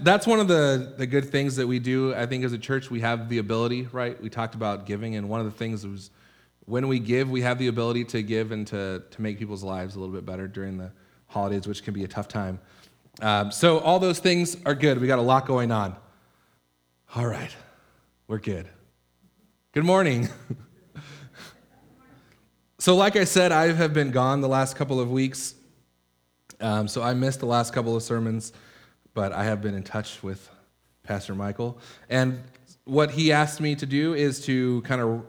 that's one of the, the good things that we do. I think as a church, we have the ability, right? We talked about giving, and one of the things was when we give, we have the ability to give and to, to make people's lives a little bit better during the holidays, which can be a tough time. Um, so, all those things are good. We got a lot going on. All right, we're good. Good morning. so, like I said, I have been gone the last couple of weeks. Um, so, I missed the last couple of sermons, but I have been in touch with Pastor Michael. And what he asked me to do is to kind of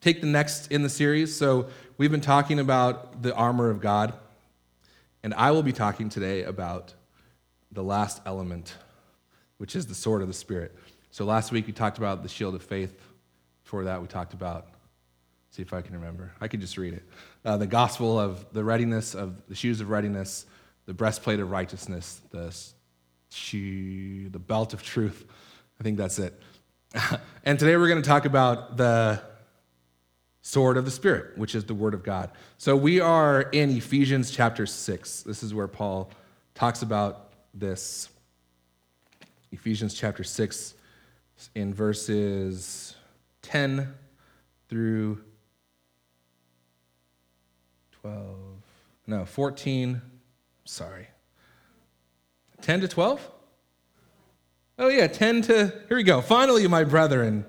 take the next in the series. So, we've been talking about the armor of God, and I will be talking today about the last element, which is the sword of the Spirit. So, last week we talked about the shield of faith. Before that, we talked about, see if I can remember. I can just read it. Uh, the gospel of the readiness of the shoes of readiness, the breastplate of righteousness, the, the belt of truth. I think that's it. and today we're going to talk about the sword of the Spirit, which is the Word of God. So we are in Ephesians chapter 6. This is where Paul talks about this. Ephesians chapter 6, in verses 10 through 12. No, 14. Sorry. 10 to 12? Oh, yeah, 10 to. Here we go. Finally, my brethren.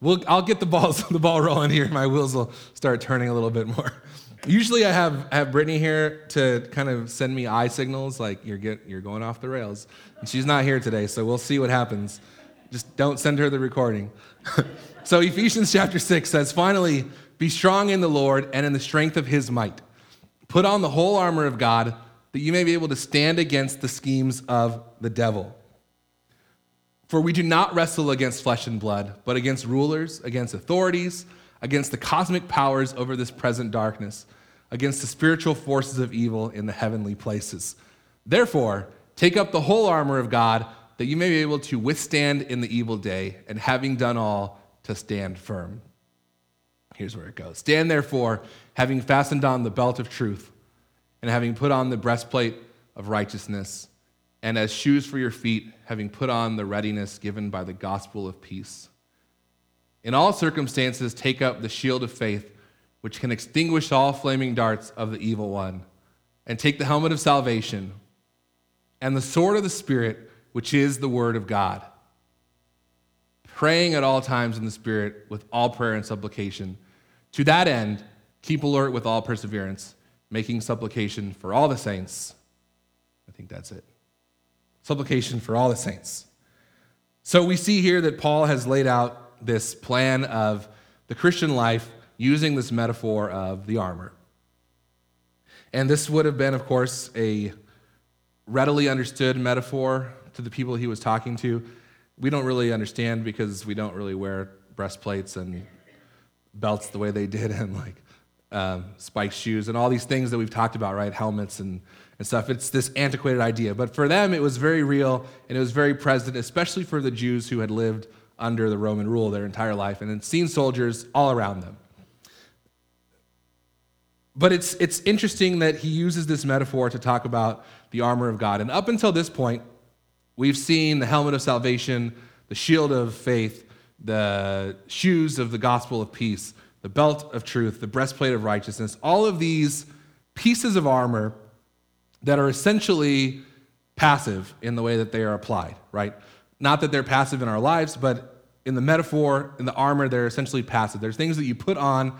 We'll, I'll get the, balls, the ball rolling here. My wheels will start turning a little bit more. Usually, I have, have Brittany here to kind of send me eye signals like you're, get, you're going off the rails. And she's not here today, so we'll see what happens. Just don't send her the recording. so, Ephesians chapter 6 says, Finally, be strong in the Lord and in the strength of his might. Put on the whole armor of God that you may be able to stand against the schemes of the devil. For we do not wrestle against flesh and blood, but against rulers, against authorities, against the cosmic powers over this present darkness, against the spiritual forces of evil in the heavenly places. Therefore, take up the whole armor of God that you may be able to withstand in the evil day, and having done all, to stand firm. Here's where it goes Stand therefore, having fastened on the belt of truth, and having put on the breastplate of righteousness and as shoes for your feet, having put on the readiness given by the gospel of peace. In all circumstances, take up the shield of faith, which can extinguish all flaming darts of the evil one, and take the helmet of salvation and the sword of the Spirit, which is the word of God. Praying at all times in the Spirit with all prayer and supplication. To that end, keep alert with all perseverance, making supplication for all the saints. I think that's it supplication for all the saints. So we see here that Paul has laid out this plan of the Christian life using this metaphor of the armor. And this would have been, of course, a readily understood metaphor to the people he was talking to. We don't really understand because we don't really wear breastplates and belts the way they did and like um, spiked shoes and all these things that we've talked about, right? Helmets and and stuff. It's this antiquated idea. But for them, it was very real and it was very present, especially for the Jews who had lived under the Roman rule their entire life and had seen soldiers all around them. But it's, it's interesting that he uses this metaphor to talk about the armor of God. And up until this point, we've seen the helmet of salvation, the shield of faith, the shoes of the gospel of peace, the belt of truth, the breastplate of righteousness, all of these pieces of armor that are essentially passive in the way that they are applied, right? Not that they're passive in our lives, but in the metaphor, in the armor, they're essentially passive. There's things that you put on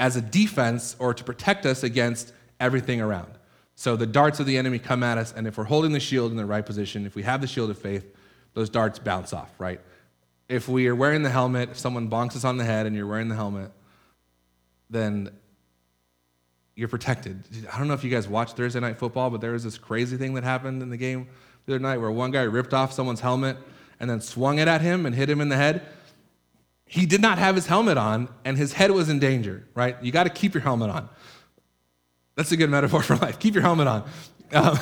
as a defense or to protect us against everything around. So the darts of the enemy come at us, and if we're holding the shield in the right position, if we have the shield of faith, those darts bounce off, right? If we are wearing the helmet, if someone bonks us on the head and you're wearing the helmet, then you're protected. I don't know if you guys watched Thursday Night Football, but there was this crazy thing that happened in the game the other night where one guy ripped off someone's helmet and then swung it at him and hit him in the head. He did not have his helmet on, and his head was in danger, right? You got to keep your helmet on. That's a good metaphor for life. Keep your helmet on. Um,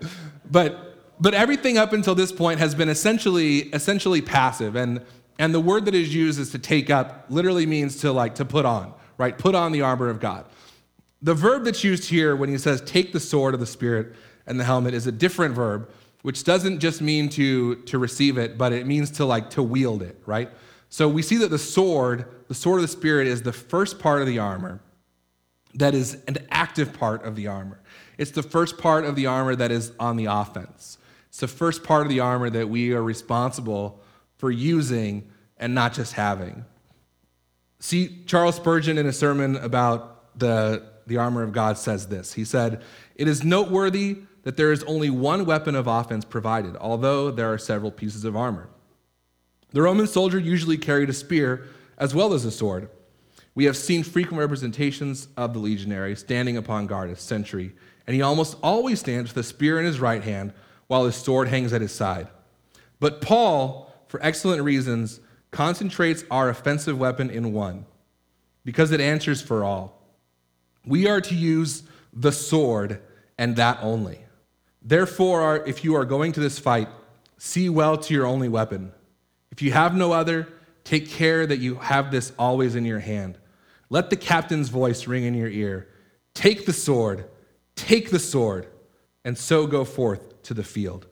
but, but everything up until this point has been essentially, essentially passive. And, and the word that is used is to take up, literally means to like to put on, right? Put on the armor of God. The verb that's used here when he says take the sword of the Spirit and the helmet is a different verb, which doesn't just mean to, to receive it, but it means to like to wield it, right? So we see that the sword, the sword of the Spirit, is the first part of the armor that is an active part of the armor. It's the first part of the armor that is on the offense. It's the first part of the armor that we are responsible for using and not just having. See, Charles Spurgeon, in a sermon about the, the armor of God, says this. He said, It is noteworthy that there is only one weapon of offense provided, although there are several pieces of armor. The Roman soldier usually carried a spear as well as a sword. We have seen frequent representations of the legionary standing upon guard a sentry, and he almost always stands with a spear in his right hand while his sword hangs at his side. But Paul, for excellent reasons, concentrates our offensive weapon in one because it answers for all. We are to use the sword and that only. Therefore, if you are going to this fight, see well to your only weapon. If you have no other, take care that you have this always in your hand. Let the captain's voice ring in your ear. Take the sword, take the sword, and so go forth to the field.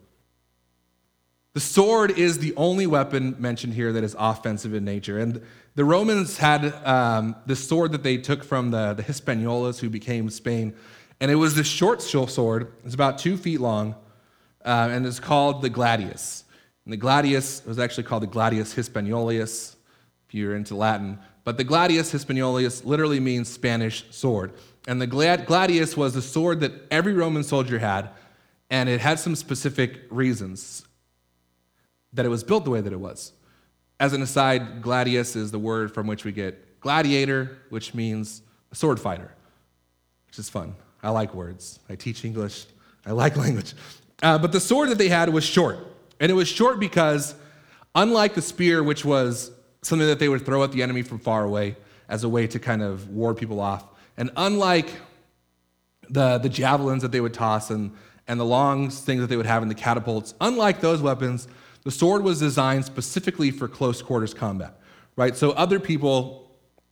The sword is the only weapon mentioned here that is offensive in nature. And the Romans had um, the sword that they took from the, the Hispaniolas, who became Spain. And it was this short sword. It's about two feet long, uh, and it's called the gladius. And the gladius was actually called the gladius hispaniolus, if you're into Latin. But the gladius hispaniolus literally means Spanish sword. And the gladius was the sword that every Roman soldier had, and it had some specific reasons that it was built the way that it was. As an aside, gladius is the word from which we get gladiator, which means a sword fighter, which is fun. I like words. I teach English. I like language. Uh, but the sword that they had was short. And it was short because, unlike the spear, which was something that they would throw at the enemy from far away as a way to kind of ward people off, and unlike the, the javelins that they would toss and, and the long things that they would have in the catapults, unlike those weapons, the sword was designed specifically for close quarters combat, right? So other people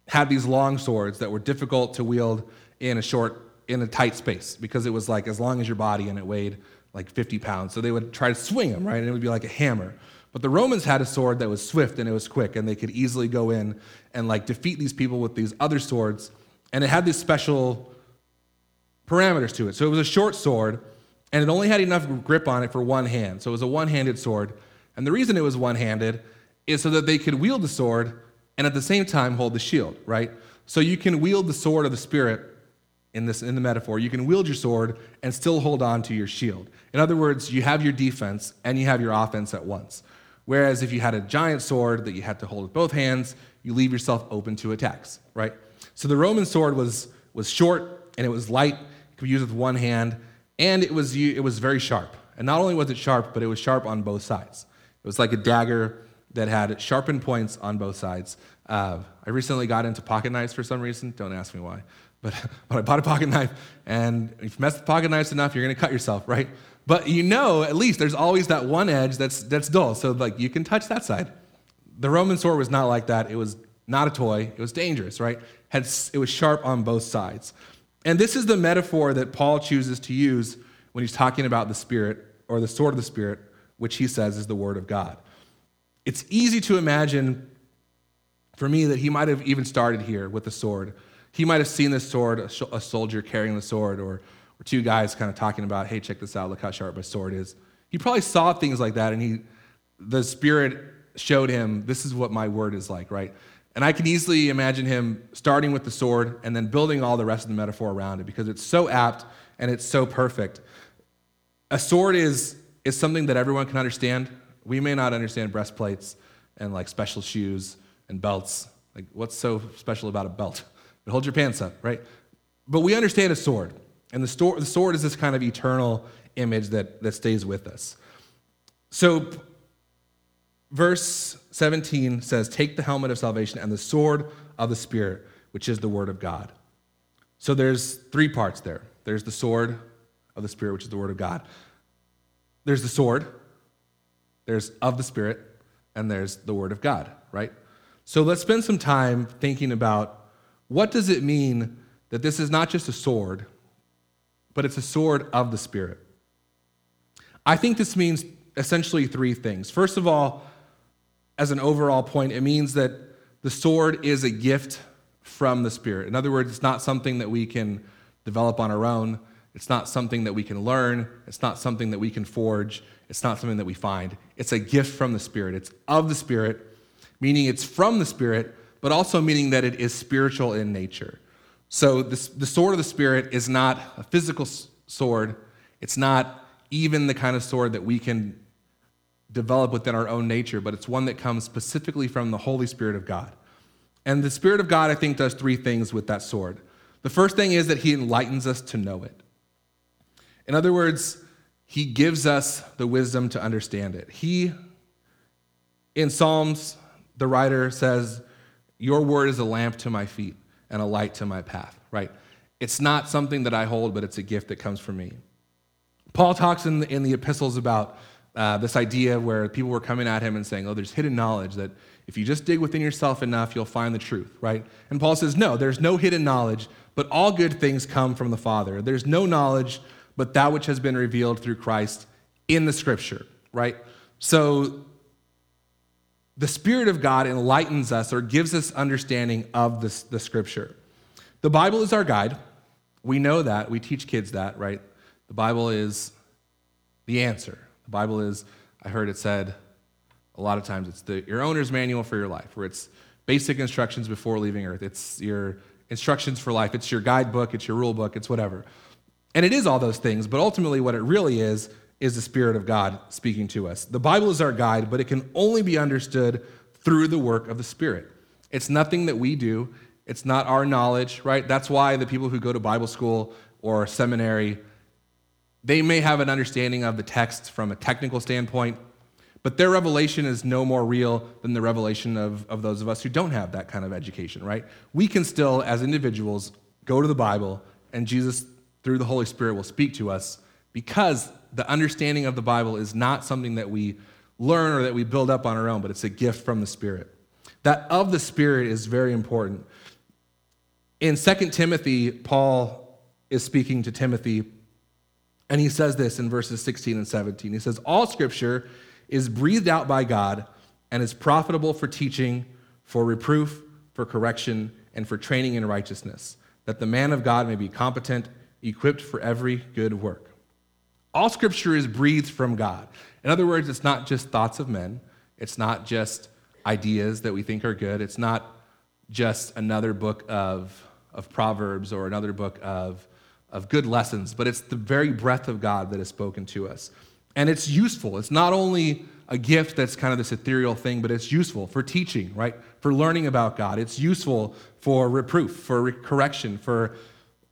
had these long swords that were difficult to wield in a short, in a tight space because it was like as long as your body and it weighed like 50 pounds. So they would try to swing them, right? And it would be like a hammer. But the Romans had a sword that was swift and it was quick, and they could easily go in and like defeat these people with these other swords. And it had these special parameters to it. So it was a short sword, and it only had enough grip on it for one hand. So it was a one handed sword. And the reason it was one handed is so that they could wield the sword and at the same time hold the shield, right? So you can wield the sword of the Spirit in, this, in the metaphor. You can wield your sword and still hold on to your shield. In other words, you have your defense and you have your offense at once. Whereas if you had a giant sword that you had to hold with both hands, you leave yourself open to attacks, right? So the Roman sword was, was short and it was light, it could be used with one hand, and it was, it was very sharp. And not only was it sharp, but it was sharp on both sides. It was like a dagger that had sharpened points on both sides. Uh, I recently got into pocket knives for some reason. Don't ask me why. But, but I bought a pocket knife, and if you mess with pocket knives enough, you're going to cut yourself, right? But you know, at least there's always that one edge that's, that's dull. So, like, you can touch that side. The Roman sword was not like that. It was not a toy. It was dangerous, right? Had, it was sharp on both sides. And this is the metaphor that Paul chooses to use when he's talking about the Spirit or the sword of the Spirit, which he says is the Word of God. It's easy to imagine for me that he might have even started here with the sword. He might have seen this sword, a soldier carrying the sword, or or two guys kind of talking about, hey, check this out, look how sharp my sword is. He probably saw things like that, and he, the Spirit showed him, this is what my word is like, right? And I can easily imagine him starting with the sword and then building all the rest of the metaphor around it because it's so apt and it's so perfect. A sword is, is something that everyone can understand. We may not understand breastplates and like special shoes and belts. Like, what's so special about a belt? It holds your pants up, right? But we understand a sword. And the, sto- the sword is this kind of eternal image that, that stays with us. So, verse 17 says, Take the helmet of salvation and the sword of the Spirit, which is the word of God. So, there's three parts there there's the sword of the Spirit, which is the word of God. There's the sword, there's of the Spirit, and there's the word of God, right? So, let's spend some time thinking about what does it mean that this is not just a sword but it's a sword of the Spirit. I think this means essentially three things. First of all, as an overall point, it means that the sword is a gift from the Spirit. In other words, it's not something that we can develop on our own. It's not something that we can learn. It's not something that we can forge. It's not something that we find. It's a gift from the Spirit. It's of the Spirit, meaning it's from the Spirit, but also meaning that it is spiritual in nature. So this, the sword of the Spirit is not a physical sword. It's not even the kind of sword that we can develop within our own nature, but it's one that comes specifically from the Holy Spirit of God. And the Spirit of God, I think, does three things with that sword. The first thing is that He enlightens us to know it. In other words, He gives us the wisdom to understand it. He, in Psalms, the writer says, Your word is a lamp to my feet and a light to my path, right? It's not something that I hold, but it's a gift that comes from me. Paul talks in the, in the epistles about uh, this idea where people were coming at him and saying, Oh, there's hidden knowledge that if you just dig within yourself enough, you'll find the truth, right? And Paul says, No, there's no hidden knowledge, but all good things come from the Father. There's no knowledge but that which has been revealed through Christ in the scripture, right? So the Spirit of God enlightens us or gives us understanding of this, the scripture. The Bible is our guide. We know that. We teach kids that, right? The Bible is the answer. The Bible is, I heard it said a lot of times, it's the, your owner's manual for your life, where it's basic instructions before leaving earth. It's your instructions for life. It's your guidebook. It's your rule book. It's whatever. And it is all those things, but ultimately, what it really is, is the Spirit of God speaking to us. The Bible is our guide, but it can only be understood through the work of the Spirit. It's nothing that we do, it's not our knowledge, right? That's why the people who go to Bible school or seminary, they may have an understanding of the text from a technical standpoint, but their revelation is no more real than the revelation of, of those of us who don't have that kind of education, right? We can still, as individuals, go to the Bible, and Jesus through the Holy Spirit will speak to us because the understanding of the Bible is not something that we learn or that we build up on our own, but it's a gift from the Spirit. That of the Spirit is very important. In 2 Timothy, Paul is speaking to Timothy, and he says this in verses 16 and 17. He says, All scripture is breathed out by God and is profitable for teaching, for reproof, for correction, and for training in righteousness, that the man of God may be competent equipped for every good work. All scripture is breathed from God. In other words, it's not just thoughts of men, it's not just ideas that we think are good, it's not just another book of, of Proverbs or another book of, of good lessons, but it's the very breath of God that is spoken to us. And it's useful. It's not only a gift that's kind of this ethereal thing, but it's useful for teaching, right? For learning about God. It's useful for reproof, for correction, for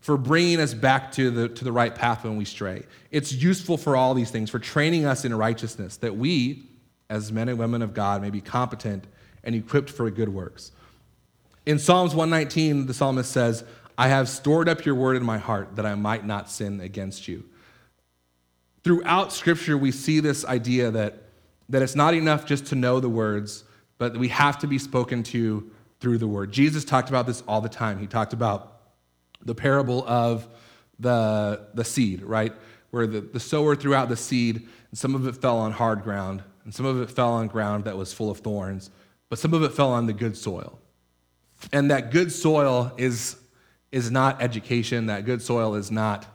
for bringing us back to the, to the right path when we stray. It's useful for all these things, for training us in righteousness, that we, as men and women of God, may be competent and equipped for good works. In Psalms 119, the psalmist says, I have stored up your word in my heart that I might not sin against you. Throughout Scripture, we see this idea that, that it's not enough just to know the words, but we have to be spoken to through the word. Jesus talked about this all the time. He talked about the parable of the, the seed, right? Where the, the sower threw out the seed, and some of it fell on hard ground, and some of it fell on ground that was full of thorns, but some of it fell on the good soil. And that good soil is, is not education, that good soil is not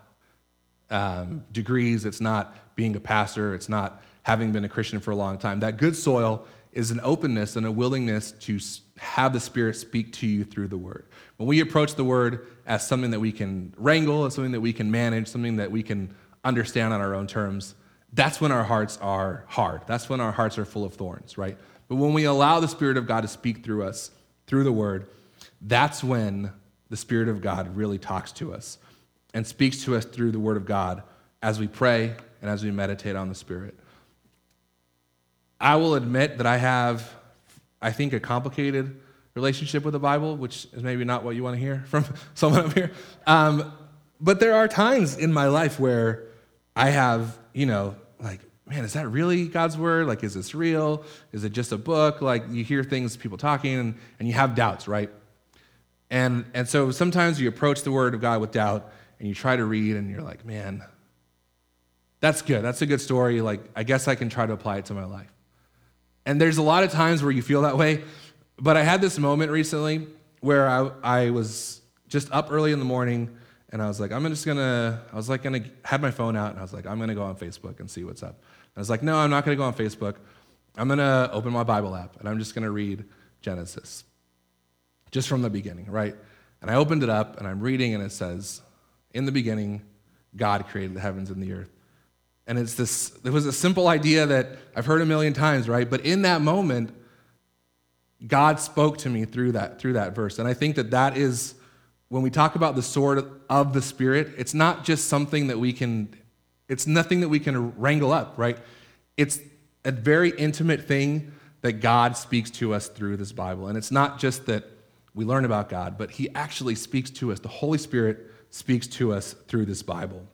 um, degrees, it's not being a pastor, it's not having been a Christian for a long time. That good soil is an openness and a willingness to have the Spirit speak to you through the Word. When we approach the Word as something that we can wrangle, as something that we can manage, something that we can understand on our own terms, that's when our hearts are hard. That's when our hearts are full of thorns, right? But when we allow the Spirit of God to speak through us, through the Word, that's when the Spirit of God really talks to us and speaks to us through the Word of God as we pray and as we meditate on the Spirit. I will admit that I have, I think, a complicated relationship with the Bible, which is maybe not what you want to hear from someone up here. Um, but there are times in my life where I have, you know, like, man, is that really God's word? Like, is this real? Is it just a book? Like, you hear things, people talking, and, and you have doubts, right? And, and so sometimes you approach the word of God with doubt and you try to read and you're like, man, that's good. That's a good story. Like, I guess I can try to apply it to my life. And there's a lot of times where you feel that way. But I had this moment recently where I, I was just up early in the morning and I was like, I'm just gonna, I was like gonna, had my phone out and I was like, I'm gonna go on Facebook and see what's up. I was like, no, I'm not gonna go on Facebook. I'm gonna open my Bible app and I'm just gonna read Genesis, just from the beginning, right? And I opened it up and I'm reading and it says, In the beginning, God created the heavens and the earth. And it's this, it was a simple idea that I've heard a million times, right? But in that moment, God spoke to me through that, through that verse. And I think that that is, when we talk about the sword of the Spirit, it's not just something that we can, it's nothing that we can wrangle up, right? It's a very intimate thing that God speaks to us through this Bible. And it's not just that we learn about God, but He actually speaks to us. The Holy Spirit speaks to us through this Bible.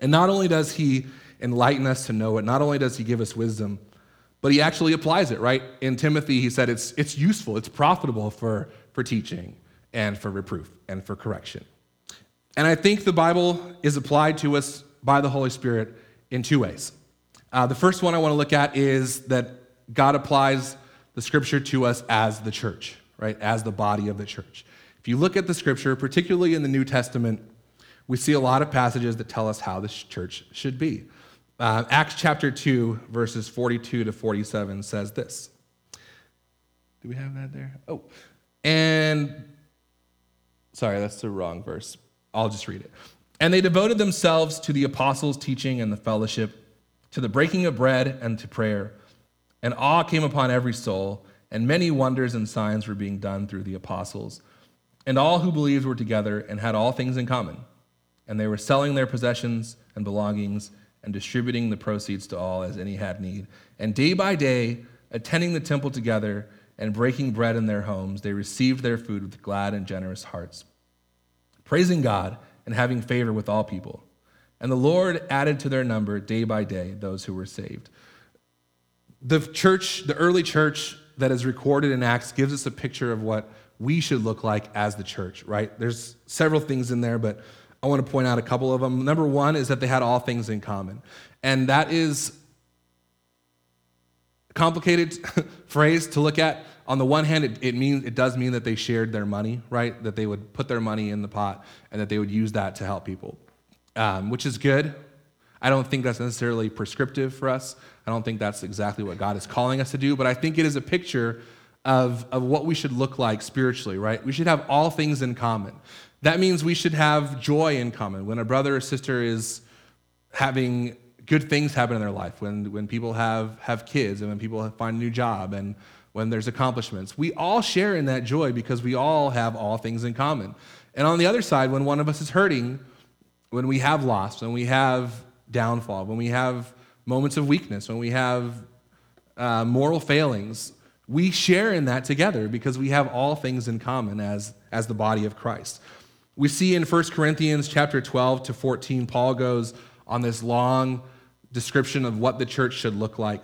And not only does He enlighten us to know it, not only does He give us wisdom, but He actually applies it, right? In Timothy, He said it's, it's useful, it's profitable for, for teaching and for reproof and for correction. And I think the Bible is applied to us by the Holy Spirit in two ways. Uh, the first one I want to look at is that God applies the scripture to us as the church, right? As the body of the church. If you look at the scripture, particularly in the New Testament, we see a lot of passages that tell us how this church should be. Uh, Acts chapter 2, verses 42 to 47 says this. Do we have that there? Oh, and sorry, that's the wrong verse. I'll just read it. And they devoted themselves to the apostles' teaching and the fellowship, to the breaking of bread and to prayer. And awe came upon every soul, and many wonders and signs were being done through the apostles. And all who believed were together and had all things in common. And they were selling their possessions and belongings and distributing the proceeds to all as any had need. And day by day, attending the temple together and breaking bread in their homes, they received their food with glad and generous hearts, praising God and having favor with all people. And the Lord added to their number day by day those who were saved. The church, the early church that is recorded in Acts, gives us a picture of what we should look like as the church, right? There's several things in there, but I want to point out a couple of them. Number one is that they had all things in common. And that is a complicated phrase to look at. On the one hand, it, it, means, it does mean that they shared their money, right? That they would put their money in the pot and that they would use that to help people, um, which is good. I don't think that's necessarily prescriptive for us. I don't think that's exactly what God is calling us to do, but I think it is a picture of, of what we should look like spiritually, right? We should have all things in common. That means we should have joy in common. When a brother or sister is having good things happen in their life, when, when people have, have kids and when people find a new job and when there's accomplishments, we all share in that joy because we all have all things in common. And on the other side, when one of us is hurting, when we have loss, when we have downfall, when we have moments of weakness, when we have uh, moral failings, we share in that together because we have all things in common as, as the body of Christ. We see in 1 Corinthians chapter 12 to 14, Paul goes on this long description of what the church should look like.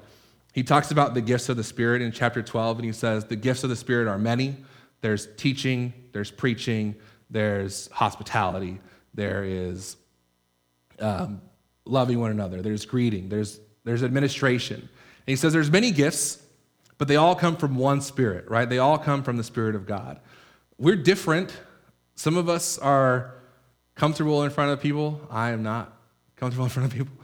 He talks about the gifts of the Spirit in chapter 12, and he says, The gifts of the Spirit are many. There's teaching, there's preaching, there's hospitality, there is um, loving one another, there's greeting, there's, there's administration. And he says, There's many gifts, but they all come from one Spirit, right? They all come from the Spirit of God. We're different some of us are comfortable in front of people. I am not comfortable in front of people.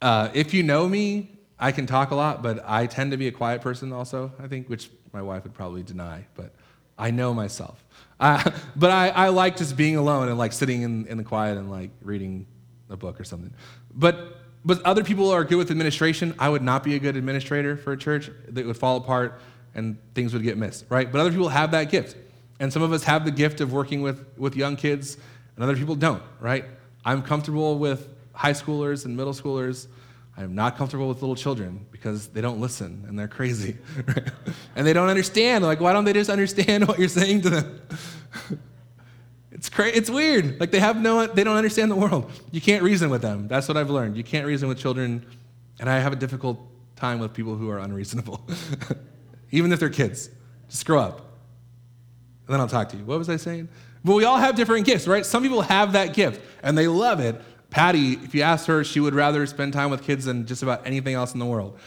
Uh, if you know me, I can talk a lot, but I tend to be a quiet person also, I think, which my wife would probably deny, but I know myself. Uh, but I, I like just being alone and like sitting in, in the quiet and like reading a book or something. But but other people are good with administration. I would not be a good administrator for a church. It would fall apart and things would get missed, right? But other people have that gift. And some of us have the gift of working with, with young kids, and other people don't, right? I'm comfortable with high schoolers and middle schoolers. I'm not comfortable with little children because they don't listen and they're crazy. Right? and they don't understand. Like, why don't they just understand what you're saying to them? it's crazy. It's weird. Like they have no they don't understand the world. You can't reason with them. That's what I've learned. You can't reason with children, and I have a difficult time with people who are unreasonable. Even if they're kids. Just grow up and then I'll talk to you. What was I saying? But we all have different gifts, right? Some people have that gift and they love it, Patty, if you asked her, she would rather spend time with kids than just about anything else in the world.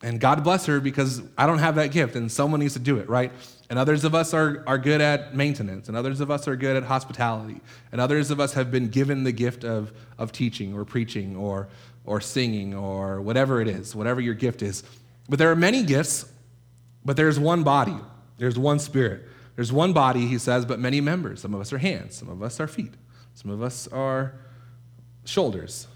And God bless her because I don't have that gift and someone needs to do it, right? And others of us are, are good at maintenance, and others of us are good at hospitality, and others of us have been given the gift of, of teaching or preaching or, or singing or whatever it is, whatever your gift is. But there are many gifts, but there's one body, there's one spirit. There's one body, he says, but many members. Some of us are hands, some of us are feet, some of us are shoulders.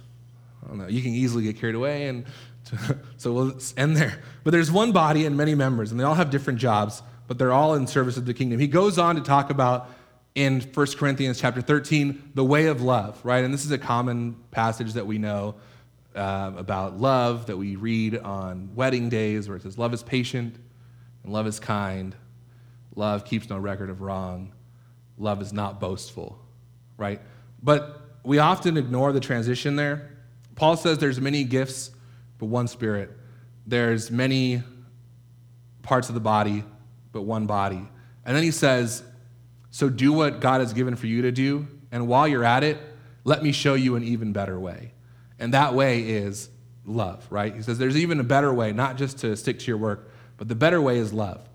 I don't know. You can easily get carried away, and so we'll end there. But there's one body and many members, and they all have different jobs, but they're all in service of the kingdom. He goes on to talk about in 1 Corinthians chapter 13 the way of love, right? And this is a common passage that we know uh, about love that we read on wedding days, where it says, "Love is patient and love is kind." Love keeps no record of wrong. Love is not boastful, right? But we often ignore the transition there. Paul says there's many gifts, but one spirit. There's many parts of the body, but one body. And then he says, So do what God has given for you to do, and while you're at it, let me show you an even better way. And that way is love, right? He says there's even a better way, not just to stick to your work, but the better way is love.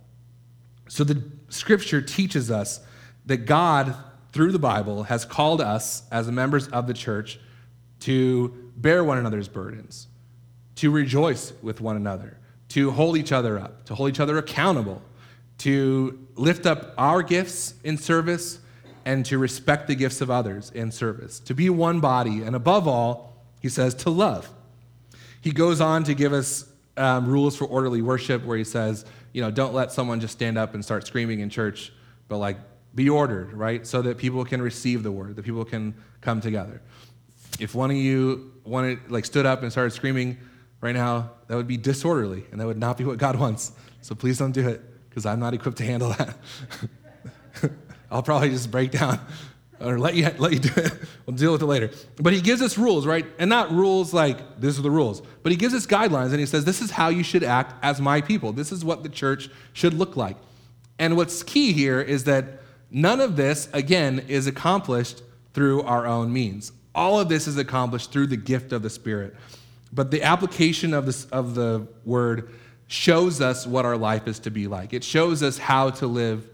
So the scripture teaches us that God, through the Bible, has called us as members of the church to bear one another's burdens, to rejoice with one another, to hold each other up, to hold each other accountable, to lift up our gifts in service, and to respect the gifts of others in service, to be one body, and above all, he says, to love. He goes on to give us um, rules for orderly worship, where he says, you know, don't let someone just stand up and start screaming in church, but like be ordered, right? So that people can receive the word, that people can come together. If one of you wanted, like, stood up and started screaming right now, that would be disorderly, and that would not be what God wants. So please don't do it, because I'm not equipped to handle that. I'll probably just break down or let you, let you do it. We'll deal with it later. But he gives us rules, right? And not rules like, this are the rules. But he gives us guidelines and he says, this is how you should act as my people. This is what the church should look like. And what's key here is that none of this, again, is accomplished through our own means. All of this is accomplished through the gift of the Spirit. But the application of, this, of the word shows us what our life is to be like. It shows us how to live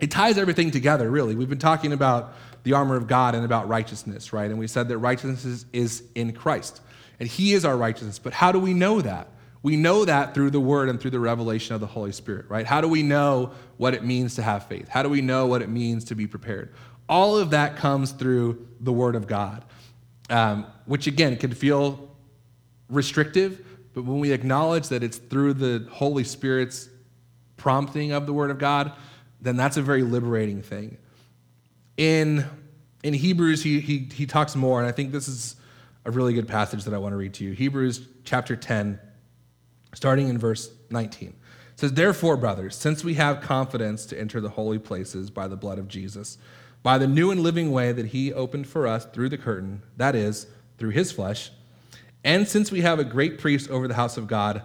it ties everything together, really. We've been talking about the armor of God and about righteousness, right? And we said that righteousness is in Christ, and He is our righteousness. But how do we know that? We know that through the Word and through the revelation of the Holy Spirit, right? How do we know what it means to have faith? How do we know what it means to be prepared? All of that comes through the Word of God, um, which again can feel restrictive, but when we acknowledge that it's through the Holy Spirit's prompting of the Word of God, then that's a very liberating thing. In, in Hebrews, he, he, he talks more, and I think this is a really good passage that I want to read to you. Hebrews chapter 10, starting in verse 19. It says, Therefore, brothers, since we have confidence to enter the holy places by the blood of Jesus, by the new and living way that he opened for us through the curtain, that is, through his flesh, and since we have a great priest over the house of God,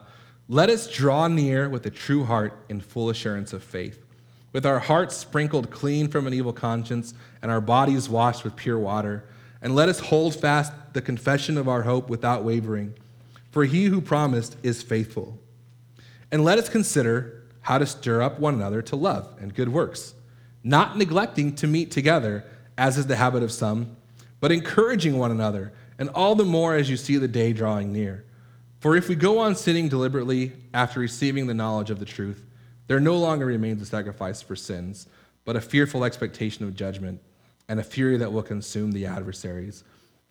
let us draw near with a true heart in full assurance of faith with our hearts sprinkled clean from an evil conscience and our bodies washed with pure water. And let us hold fast the confession of our hope without wavering, for he who promised is faithful. And let us consider how to stir up one another to love and good works, not neglecting to meet together, as is the habit of some, but encouraging one another, and all the more as you see the day drawing near. For if we go on sinning deliberately after receiving the knowledge of the truth, there no longer remains a sacrifice for sins, but a fearful expectation of judgment and a fury that will consume the adversaries.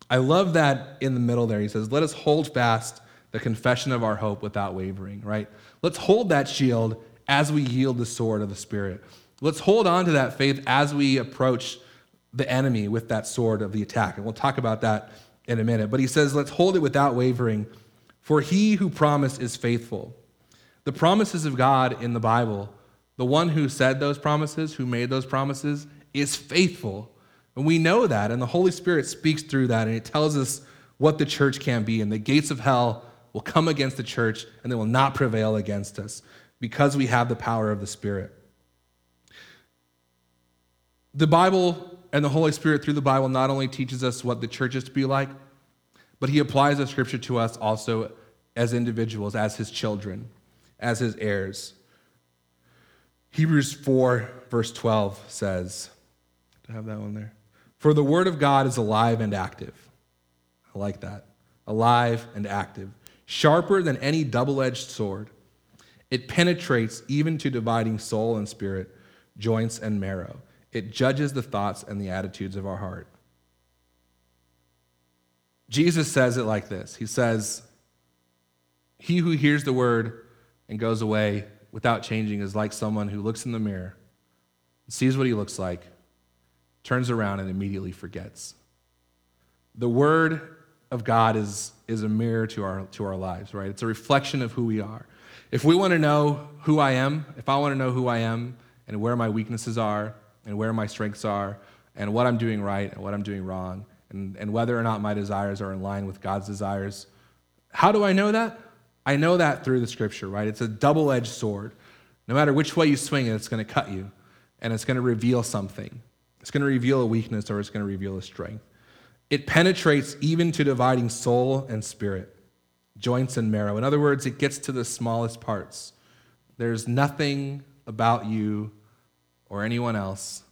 I love that in the middle there. He says, Let us hold fast the confession of our hope without wavering, right? Let's hold that shield as we yield the sword of the Spirit. Let's hold on to that faith as we approach the enemy with that sword of the attack. And we'll talk about that in a minute. But he says, Let's hold it without wavering, for he who promised is faithful. The promises of God in the Bible, the one who said those promises, who made those promises, is faithful. And we know that, and the Holy Spirit speaks through that, and it tells us what the church can be. And the gates of hell will come against the church, and they will not prevail against us because we have the power of the Spirit. The Bible And the Holy Spirit, through the Bible, not only teaches us what the church is to be like, but he applies the scripture to us also as individuals, as his children, as his heirs. Hebrews 4, verse 12 says, I have that one there? For the word of God is alive and active. I like that. Alive and active, sharper than any double edged sword. It penetrates even to dividing soul and spirit, joints and marrow. It judges the thoughts and the attitudes of our heart. Jesus says it like this He says, He who hears the word and goes away without changing is like someone who looks in the mirror, sees what he looks like, turns around, and immediately forgets. The word of God is, is a mirror to our, to our lives, right? It's a reflection of who we are. If we want to know who I am, if I want to know who I am and where my weaknesses are and where my strengths are and what I'm doing right and what I'm doing wrong and, and whether or not my desires are in line with God's desires, how do I know that? I know that through the scripture, right? It's a double edged sword. No matter which way you swing it, it's going to cut you and it's going to reveal something. It's going to reveal a weakness or it's going to reveal a strength. It penetrates even to dividing soul and spirit, joints and marrow. In other words, it gets to the smallest parts. There's nothing about you or anyone else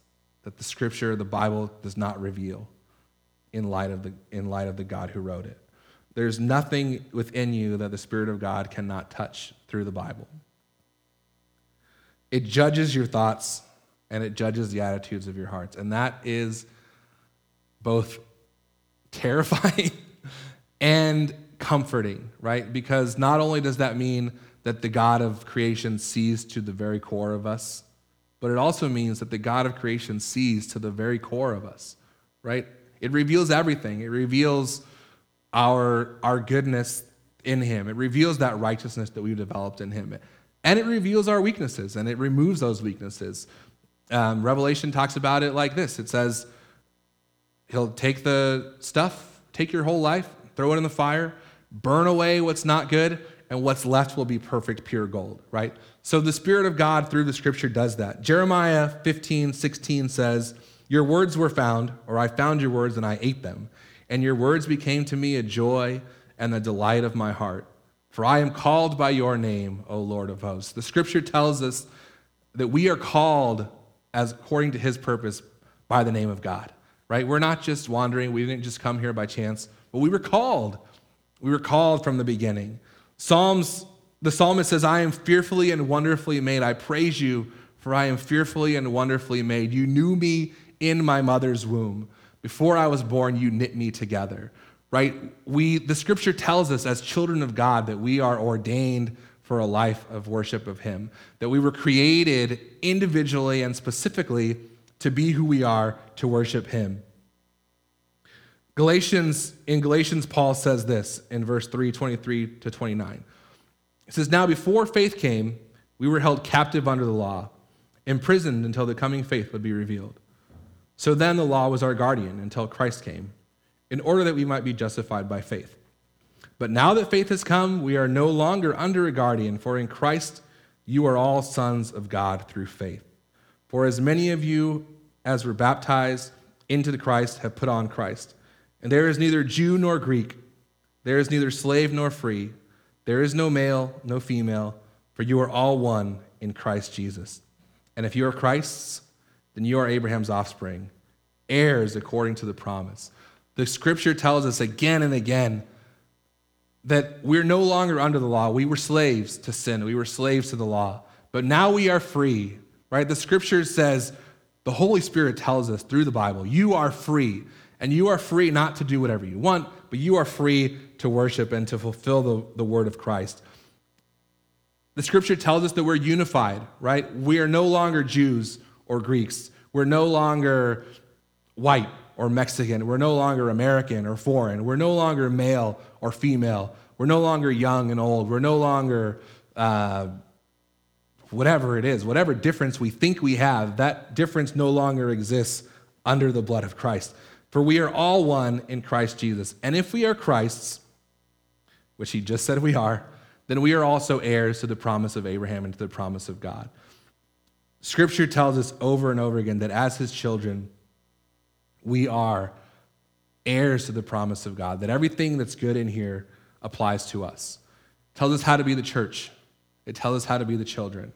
that the scripture, the Bible, does not reveal in light of the, in light of the God who wrote it. There's nothing within you that the Spirit of God cannot touch through the Bible. It judges your thoughts and it judges the attitudes of your hearts. And that is both terrifying and comforting, right? Because not only does that mean that the God of creation sees to the very core of us, but it also means that the God of creation sees to the very core of us, right? It reveals everything. It reveals our, our goodness in Him. It reveals that righteousness that we've developed in Him. And it reveals our weaknesses and it removes those weaknesses. Um, Revelation talks about it like this it says, He'll take the stuff, take your whole life, throw it in the fire, burn away what's not good, and what's left will be perfect, pure gold, right? So the Spirit of God through the scripture does that. Jeremiah 15, 16 says, Your words were found, or I found your words and I ate them and your words became to me a joy and the delight of my heart. For I am called by your name, O Lord of hosts. The scripture tells us that we are called as according to his purpose by the name of God, right? We're not just wandering, we didn't just come here by chance, but we were called. We were called from the beginning. Psalms, the psalmist says, I am fearfully and wonderfully made. I praise you, for I am fearfully and wonderfully made. You knew me in my mother's womb. Before I was born, you knit me together. Right? We the scripture tells us as children of God that we are ordained for a life of worship of him, that we were created individually and specifically to be who we are to worship him. Galatians in Galatians Paul says this in verse 3 23 to 29. It says now before faith came we were held captive under the law imprisoned until the coming faith would be revealed. So then the law was our guardian until Christ came, in order that we might be justified by faith. But now that faith has come, we are no longer under a guardian, for in Christ you are all sons of God through faith. For as many of you as were baptized into the Christ have put on Christ. And there is neither Jew nor Greek, there is neither slave nor free, there is no male, no female, for you are all one in Christ Jesus. And if you are Christ's, then you are Abraham's offspring, heirs according to the promise. The scripture tells us again and again that we're no longer under the law. We were slaves to sin, we were slaves to the law, but now we are free, right? The scripture says, the Holy Spirit tells us through the Bible, you are free. And you are free not to do whatever you want, but you are free to worship and to fulfill the, the word of Christ. The scripture tells us that we're unified, right? We are no longer Jews or Greeks. We're no longer white or Mexican. We're no longer American or foreign. We're no longer male or female. We're no longer young and old. We're no longer uh, whatever it is, whatever difference we think we have, that difference no longer exists under the blood of Christ. For we are all one in Christ Jesus. And if we are Christ's, which he just said we are, then we are also heirs to the promise of Abraham and to the promise of God. Scripture tells us over and over again that as his children, we are heirs to the promise of God, that everything that's good in here applies to us. It tells us how to be the church, it tells us how to be the children.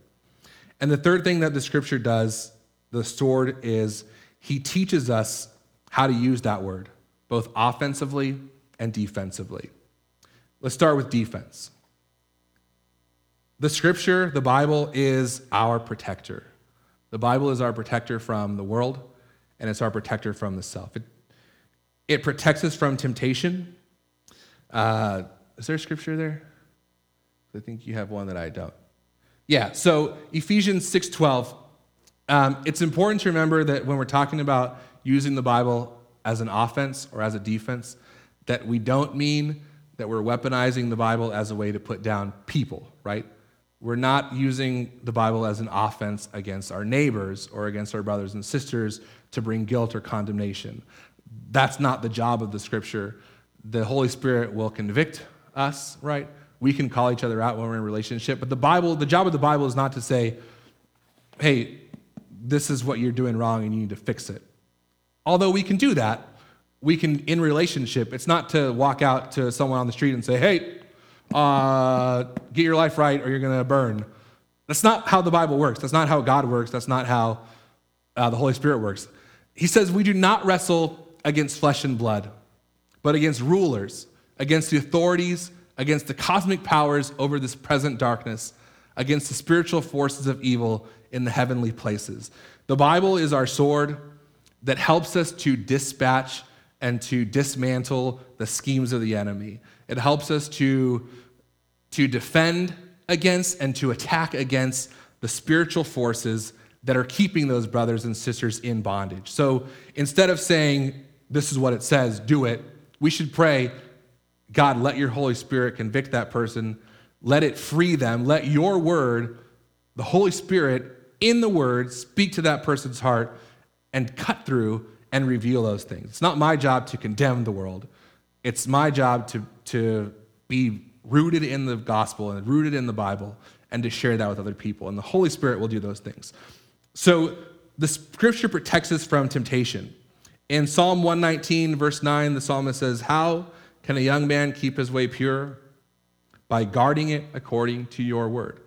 And the third thing that the scripture does, the sword, is he teaches us how to use that word, both offensively and defensively. Let's start with defense. The scripture, the Bible, is our protector. The Bible is our protector from the world, and it's our protector from the self. It, it protects us from temptation. Uh, is there scripture there? I think you have one that I don't. Yeah, so Ephesians 6:12. Um, it's important to remember that when we're talking about using the Bible as an offense or as a defense, that we don't mean that we're weaponizing the Bible as a way to put down people, right? We're not using the Bible as an offense against our neighbors or against our brothers and sisters to bring guilt or condemnation. That's not the job of the scripture. The Holy Spirit will convict us, right? We can call each other out when we're in relationship, but the Bible, the job of the Bible is not to say, hey, this is what you're doing wrong and you need to fix it. Although we can do that, we can, in relationship, it's not to walk out to someone on the street and say, hey, uh, get your life right or you're going to burn. That's not how the Bible works. That's not how God works. That's not how uh, the Holy Spirit works. He says, We do not wrestle against flesh and blood, but against rulers, against the authorities, against the cosmic powers over this present darkness, against the spiritual forces of evil in the heavenly places. The Bible is our sword that helps us to dispatch and to dismantle the schemes of the enemy. It helps us to, to defend against and to attack against the spiritual forces that are keeping those brothers and sisters in bondage. So instead of saying, this is what it says, do it, we should pray, God, let your Holy Spirit convict that person, let it free them, let your word, the Holy Spirit in the word, speak to that person's heart and cut through and reveal those things. It's not my job to condemn the world. It's my job to, to be rooted in the gospel and rooted in the Bible and to share that with other people. And the Holy Spirit will do those things. So the scripture protects us from temptation. In Psalm 119, verse 9, the psalmist says, How can a young man keep his way pure? By guarding it according to your word.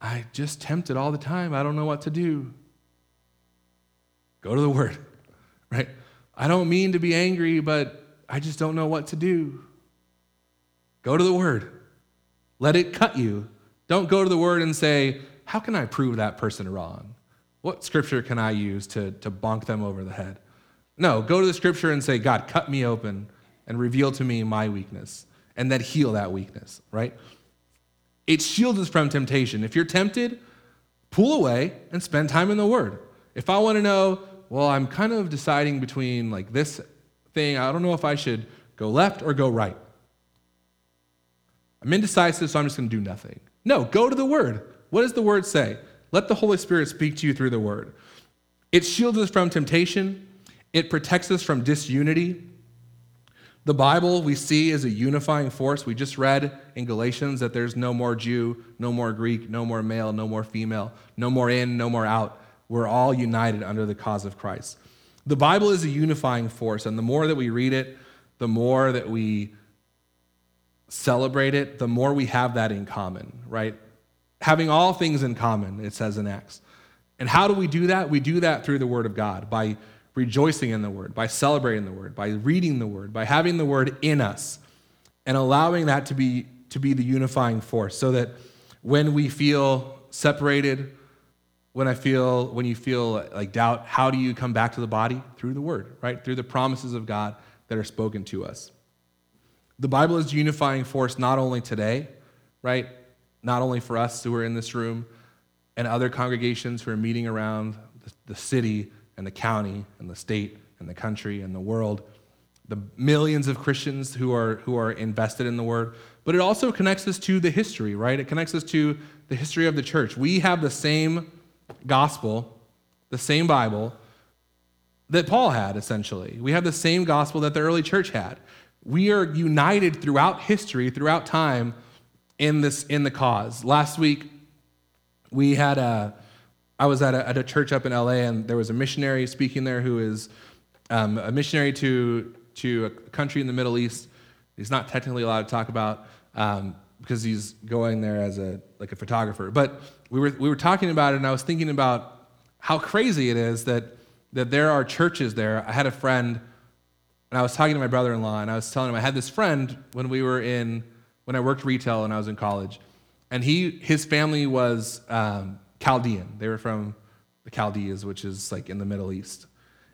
I just tempted all the time. I don't know what to do. Go to the word, right? I don't mean to be angry, but I just don't know what to do. Go to the word. Let it cut you. Don't go to the word and say, How can I prove that person wrong? What scripture can I use to, to bonk them over the head? No, go to the scripture and say, God, cut me open and reveal to me my weakness, and then heal that weakness, right? It shields us from temptation. If you're tempted, pull away and spend time in the Word. If I want to know well, I'm kind of deciding between like this thing. I don't know if I should go left or go right. I'm indecisive, so I'm just going to do nothing. No, go to the Word. What does the Word say? Let the Holy Spirit speak to you through the Word. It shields us from temptation, it protects us from disunity. The Bible we see is a unifying force. We just read in Galatians that there's no more Jew, no more Greek, no more male, no more female, no more in, no more out. We're all united under the cause of Christ. The Bible is a unifying force, and the more that we read it, the more that we celebrate it, the more we have that in common, right? Having all things in common, it says in Acts. And how do we do that? We do that through the Word of God, by rejoicing in the Word, by celebrating the Word, by reading the Word, by having the Word in us, and allowing that to be, to be the unifying force so that when we feel separated, when I feel, when you feel like doubt, how do you come back to the body? Through the word, right? Through the promises of God that are spoken to us. The Bible is unifying force not only today, right? Not only for us who are in this room and other congregations who are meeting around the city and the county and the state and the country and the world, the millions of Christians who are, who are invested in the word, but it also connects us to the history, right? It connects us to the history of the church. We have the same gospel, the same Bible that Paul had, essentially. We have the same gospel that the early church had. We are united throughout history, throughout time, in this in the cause. Last week, we had a I was at a, at a church up in LA, and there was a missionary speaking there who is um, a missionary to, to a country in the Middle East. He's not technically allowed to talk about um, because he's going there as a like a photographer. But we were we were talking about it, and I was thinking about how crazy it is that that there are churches there. I had a friend, and I was talking to my brother-in-law, and I was telling him I had this friend when we were in when I worked retail and I was in college, and he his family was um, Chaldean. They were from the Chaldees, which is like in the Middle East.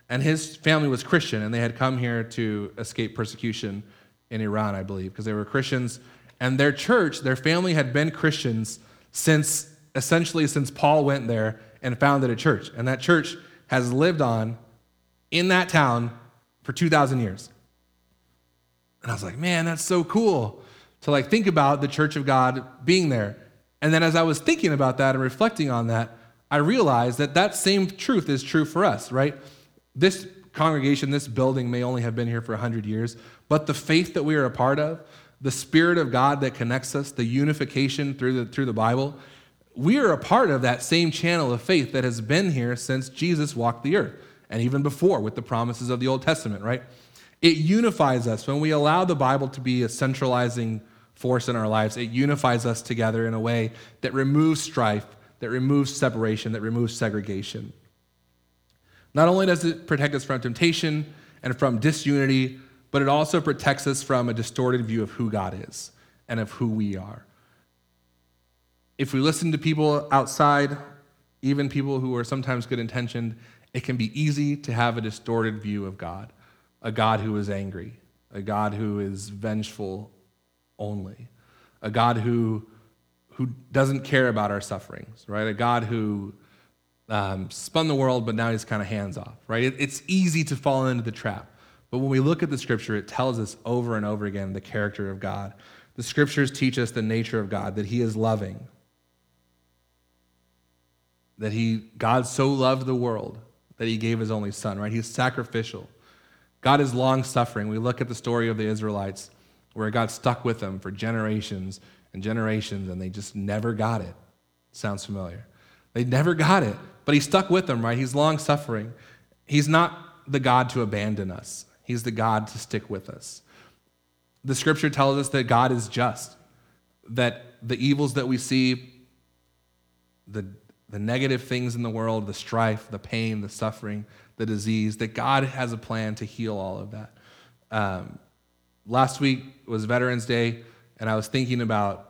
And his family was Christian, and they had come here to escape persecution in Iran, I believe, because they were Christians. And their church, their family had been Christians since essentially since Paul went there and founded a church. And that church has lived on in that town for 2,000 years. And I was like, man, that's so cool to like think about the church of God being there. And then as I was thinking about that and reflecting on that, I realized that that same truth is true for us, right? This congregation, this building may only have been here for 100 years, but the faith that we are a part of, the Spirit of God that connects us, the unification through the, through the Bible, we are a part of that same channel of faith that has been here since Jesus walked the earth, and even before with the promises of the Old Testament, right? It unifies us when we allow the Bible to be a centralizing force in our lives. It unifies us together in a way that removes strife, that removes separation, that removes segregation. Not only does it protect us from temptation and from disunity, but it also protects us from a distorted view of who God is and of who we are. If we listen to people outside, even people who are sometimes good intentioned, it can be easy to have a distorted view of God a God who is angry, a God who is vengeful only, a God who, who doesn't care about our sufferings, right? A God who um, spun the world, but now he's kind of hands off, right? It, it's easy to fall into the trap. But when we look at the scripture, it tells us over and over again the character of God. The scriptures teach us the nature of God, that he is loving, that he God so loved the world that he gave his only son, right? He's sacrificial. God is long suffering. We look at the story of the Israelites where God stuck with them for generations and generations, and they just never got it. Sounds familiar. They never got it, but He stuck with them, right? He's long suffering. He's not the God to abandon us, He's the God to stick with us. The scripture tells us that God is just, that the evils that we see, the, the negative things in the world, the strife, the pain, the suffering, the disease, that God has a plan to heal all of that. Um, last week was Veterans Day, and I was thinking about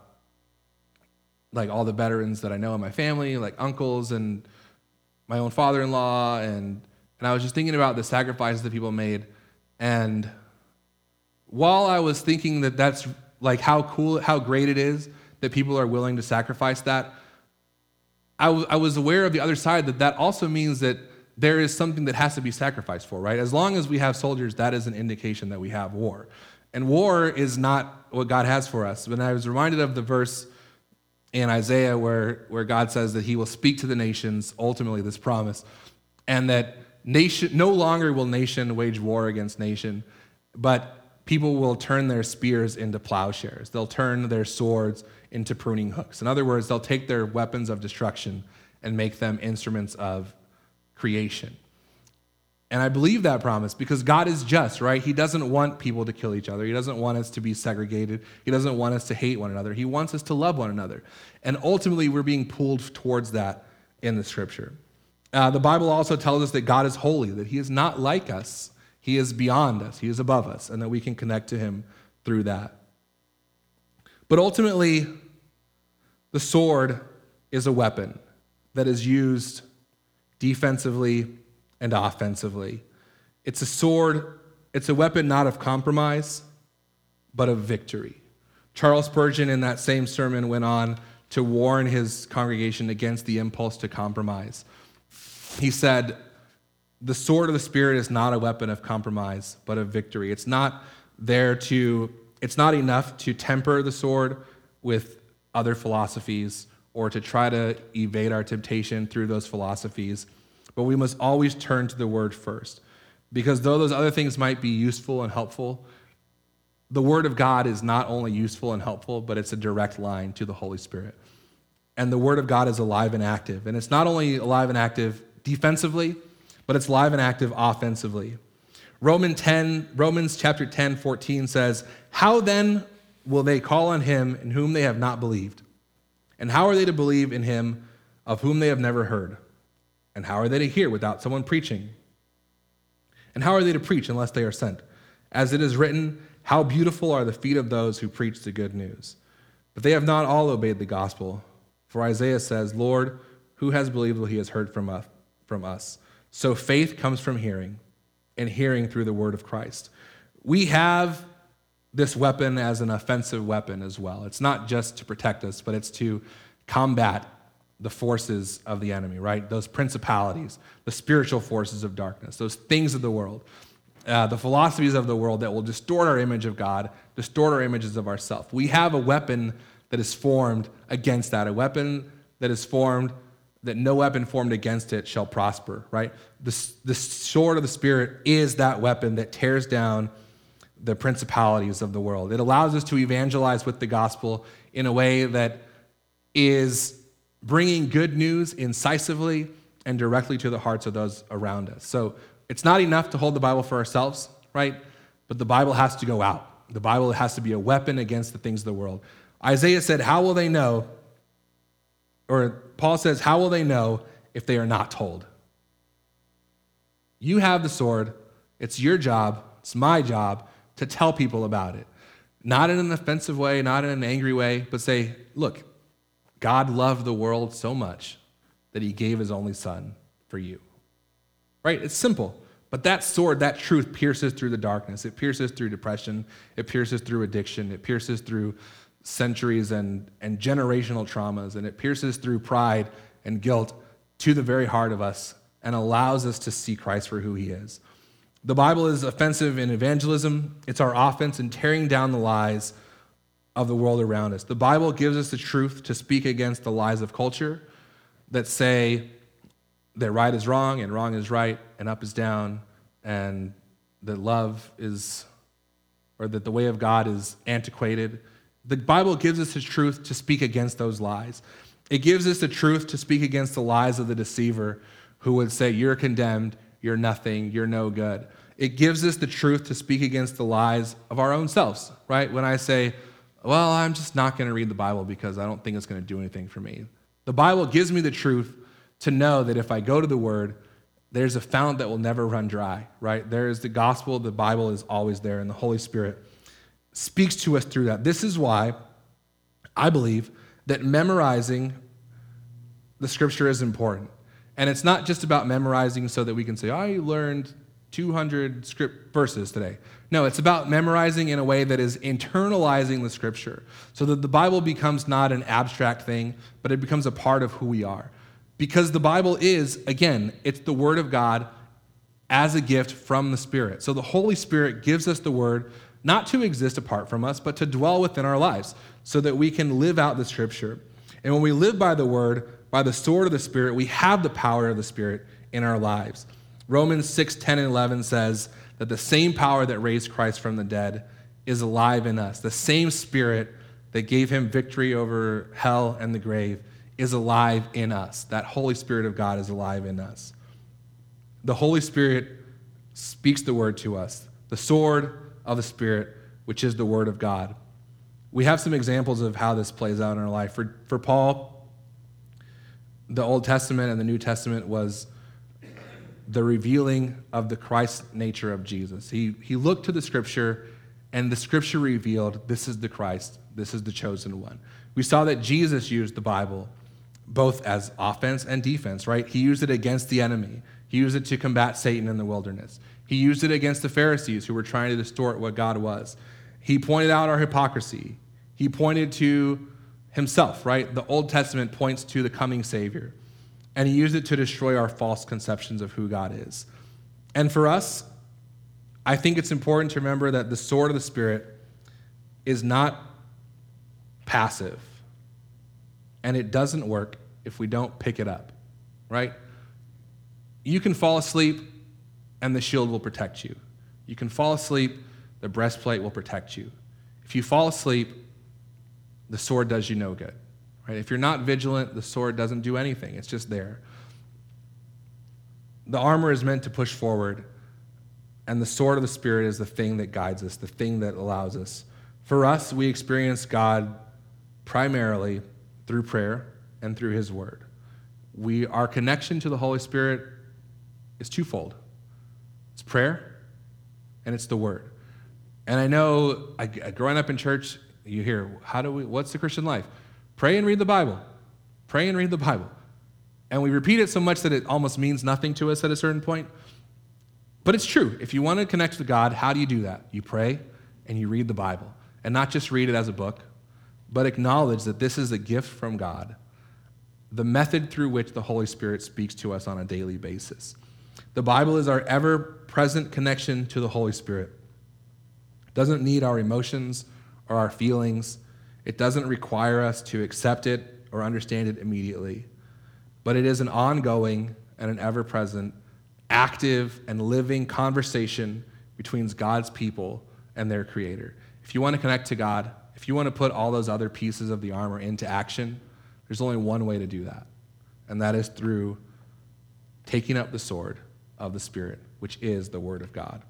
like all the veterans that I know in my family, like uncles and my own father-in-law, and and I was just thinking about the sacrifices that people made, and while I was thinking that that's like how cool, how great it is that people are willing to sacrifice that, I, w- I was aware of the other side that that also means that there is something that has to be sacrificed for, right? As long as we have soldiers, that is an indication that we have war. And war is not what God has for us. When I was reminded of the verse in Isaiah where, where God says that he will speak to the nations, ultimately, this promise, and that nation, no longer will nation wage war against nation, but people will turn their spears into plowshares. They'll turn their swords into pruning hooks. In other words, they'll take their weapons of destruction and make them instruments of creation. And I believe that promise because God is just, right? He doesn't want people to kill each other. He doesn't want us to be segregated. He doesn't want us to hate one another. He wants us to love one another. And ultimately, we're being pulled towards that in the scripture. Uh, the Bible also tells us that God is holy, that He is not like us. He is beyond us, He is above us, and that we can connect to Him through that. But ultimately, the sword is a weapon that is used defensively and offensively. It's a sword, it's a weapon not of compromise, but of victory. Charles Spurgeon, in that same sermon, went on to warn his congregation against the impulse to compromise. He said, The sword of the Spirit is not a weapon of compromise, but of victory. It's not there to, it's not enough to temper the sword with other philosophies or to try to evade our temptation through those philosophies but we must always turn to the word first. Because though those other things might be useful and helpful, the word of God is not only useful and helpful, but it's a direct line to the Holy Spirit. and the word of God is alive and active. And it's not only alive and active defensively, but it's live and active offensively. Romans 10, Romans chapter 10, 14 says, How then will they call on him in whom they have not believed? And how are they to believe in him of whom they have never heard? And how are they to hear without someone preaching? And how are they to preach unless they are sent? As it is written, How beautiful are the feet of those who preach the good news. But they have not all obeyed the gospel. For Isaiah says, Lord, who has believed what he has heard from us? From us? So faith comes from hearing, and hearing through the word of Christ. We have this weapon as an offensive weapon as well. It's not just to protect us, but it's to combat the forces of the enemy, right? Those principalities, the spiritual forces of darkness, those things of the world, uh, the philosophies of the world that will distort our image of God, distort our images of ourselves. We have a weapon that is formed against that, a weapon that is formed that no weapon formed against it shall prosper, right? The, the sword of the Spirit is that weapon that tears down the principalities of the world. It allows us to evangelize with the gospel in a way that is bringing good news incisively and directly to the hearts of those around us. So it's not enough to hold the Bible for ourselves, right? But the Bible has to go out. The Bible has to be a weapon against the things of the world. Isaiah said, How will they know? Or Paul says, How will they know if they are not told? You have the sword. It's your job. It's my job to tell people about it. Not in an offensive way, not in an angry way, but say, Look, God loved the world so much that he gave his only son for you. Right? It's simple. But that sword, that truth pierces through the darkness. It pierces through depression. It pierces through addiction. It pierces through centuries and, and generational traumas. And it pierces through pride and guilt to the very heart of us and allows us to see Christ for who he is. The Bible is offensive in evangelism, it's our offense in tearing down the lies of the world around us. The Bible gives us the truth to speak against the lies of culture that say that right is wrong and wrong is right and up is down and that love is, or that the way of God is antiquated. The Bible gives us the truth to speak against those lies. It gives us the truth to speak against the lies of the deceiver who would say, You're condemned, you're nothing, you're no good. It gives us the truth to speak against the lies of our own selves, right? When I say, well, I'm just not going to read the Bible because I don't think it's going to do anything for me. The Bible gives me the truth to know that if I go to the Word, there's a fount that will never run dry, right? There is the gospel, the Bible is always there, and the Holy Spirit speaks to us through that. This is why I believe that memorizing the scripture is important. And it's not just about memorizing so that we can say, I learned 200 script verses today. No, it's about memorizing in a way that is internalizing the scripture so that the Bible becomes not an abstract thing, but it becomes a part of who we are. Because the Bible is, again, it's the Word of God as a gift from the Spirit. So the Holy Spirit gives us the Word not to exist apart from us, but to dwell within our lives so that we can live out the scripture. And when we live by the Word, by the sword of the Spirit, we have the power of the Spirit in our lives. Romans 6 10 and 11 says that the same power that raised Christ from the dead is alive in us. The same Spirit that gave him victory over hell and the grave is alive in us. That Holy Spirit of God is alive in us. The Holy Spirit speaks the word to us, the sword of the Spirit, which is the word of God. We have some examples of how this plays out in our life. For, for Paul, the Old Testament and the New Testament was the revealing of the Christ nature of Jesus. He, he looked to the scripture, and the scripture revealed this is the Christ, this is the chosen one. We saw that Jesus used the Bible both as offense and defense, right? He used it against the enemy, he used it to combat Satan in the wilderness, he used it against the Pharisees who were trying to distort what God was. He pointed out our hypocrisy, he pointed to himself, right? The Old Testament points to the coming Savior and he used it to destroy our false conceptions of who God is. And for us, I think it's important to remember that the sword of the Spirit is not passive, and it doesn't work if we don't pick it up, right? You can fall asleep, and the shield will protect you. You can fall asleep, the breastplate will protect you. If you fall asleep, the sword does you no good. Right? If you're not vigilant, the sword doesn't do anything, it's just there. The armor is meant to push forward, and the sword of the Spirit is the thing that guides us, the thing that allows us. For us, we experience God primarily through prayer and through His Word. We, our connection to the Holy Spirit is twofold prayer and it's the Word. And I know, I, growing up in church, you hear, how do we, what's the Christian life? Pray and read the Bible. Pray and read the Bible. And we repeat it so much that it almost means nothing to us at a certain point. But it's true. If you want to connect with God, how do you do that? You pray and you read the Bible. And not just read it as a book, but acknowledge that this is a gift from God, the method through which the Holy Spirit speaks to us on a daily basis. The Bible is our ever present connection to the Holy Spirit. It doesn't need our emotions or our feelings, it doesn't require us to accept it or understand it immediately. But it is an ongoing and an ever present, active and living conversation between God's people and their Creator. If you want to connect to God, if you want to put all those other pieces of the armor into action, there's only one way to do that, and that is through taking up the sword of the Spirit, which is the Word of God.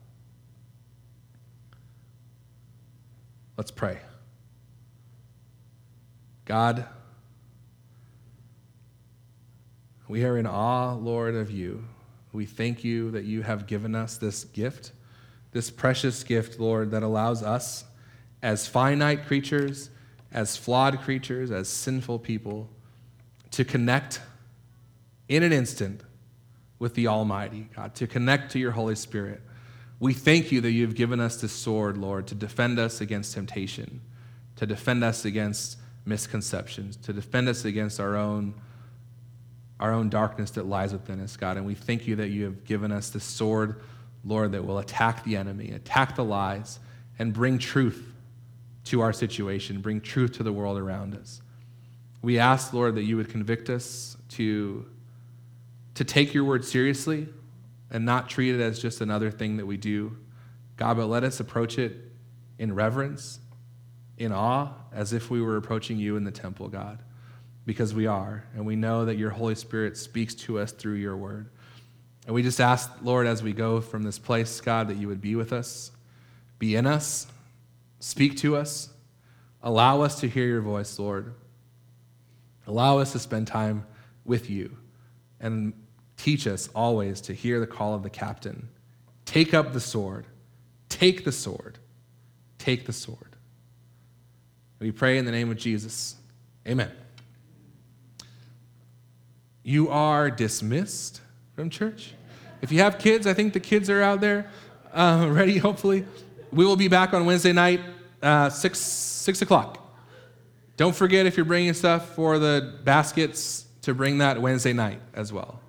Let's pray. God, we are in awe, Lord, of you. We thank you that you have given us this gift, this precious gift, Lord, that allows us as finite creatures, as flawed creatures, as sinful people, to connect in an instant with the Almighty, God, to connect to your Holy Spirit. We thank you that you've given us this sword, Lord, to defend us against temptation, to defend us against misconceptions, to defend us against our own, our own darkness that lies within us, God. And we thank you that you have given us this sword, Lord, that will attack the enemy, attack the lies, and bring truth to our situation, bring truth to the world around us. We ask, Lord, that you would convict us to, to take your word seriously and not treat it as just another thing that we do. God, but let us approach it in reverence, in awe, as if we were approaching you in the temple, God, because we are. And we know that your Holy Spirit speaks to us through your word. And we just ask, Lord, as we go from this place, God, that you would be with us, be in us, speak to us, allow us to hear your voice, Lord. Allow us to spend time with you and teach us always to hear the call of the captain. Take up the sword. Take the sword. Take the sword. We pray in the name of Jesus. Amen. You are dismissed from church. If you have kids, I think the kids are out there uh, ready, hopefully. We will be back on Wednesday night, uh, 6, 6 o'clock. Don't forget if you're bringing stuff for the baskets to bring that Wednesday night as well.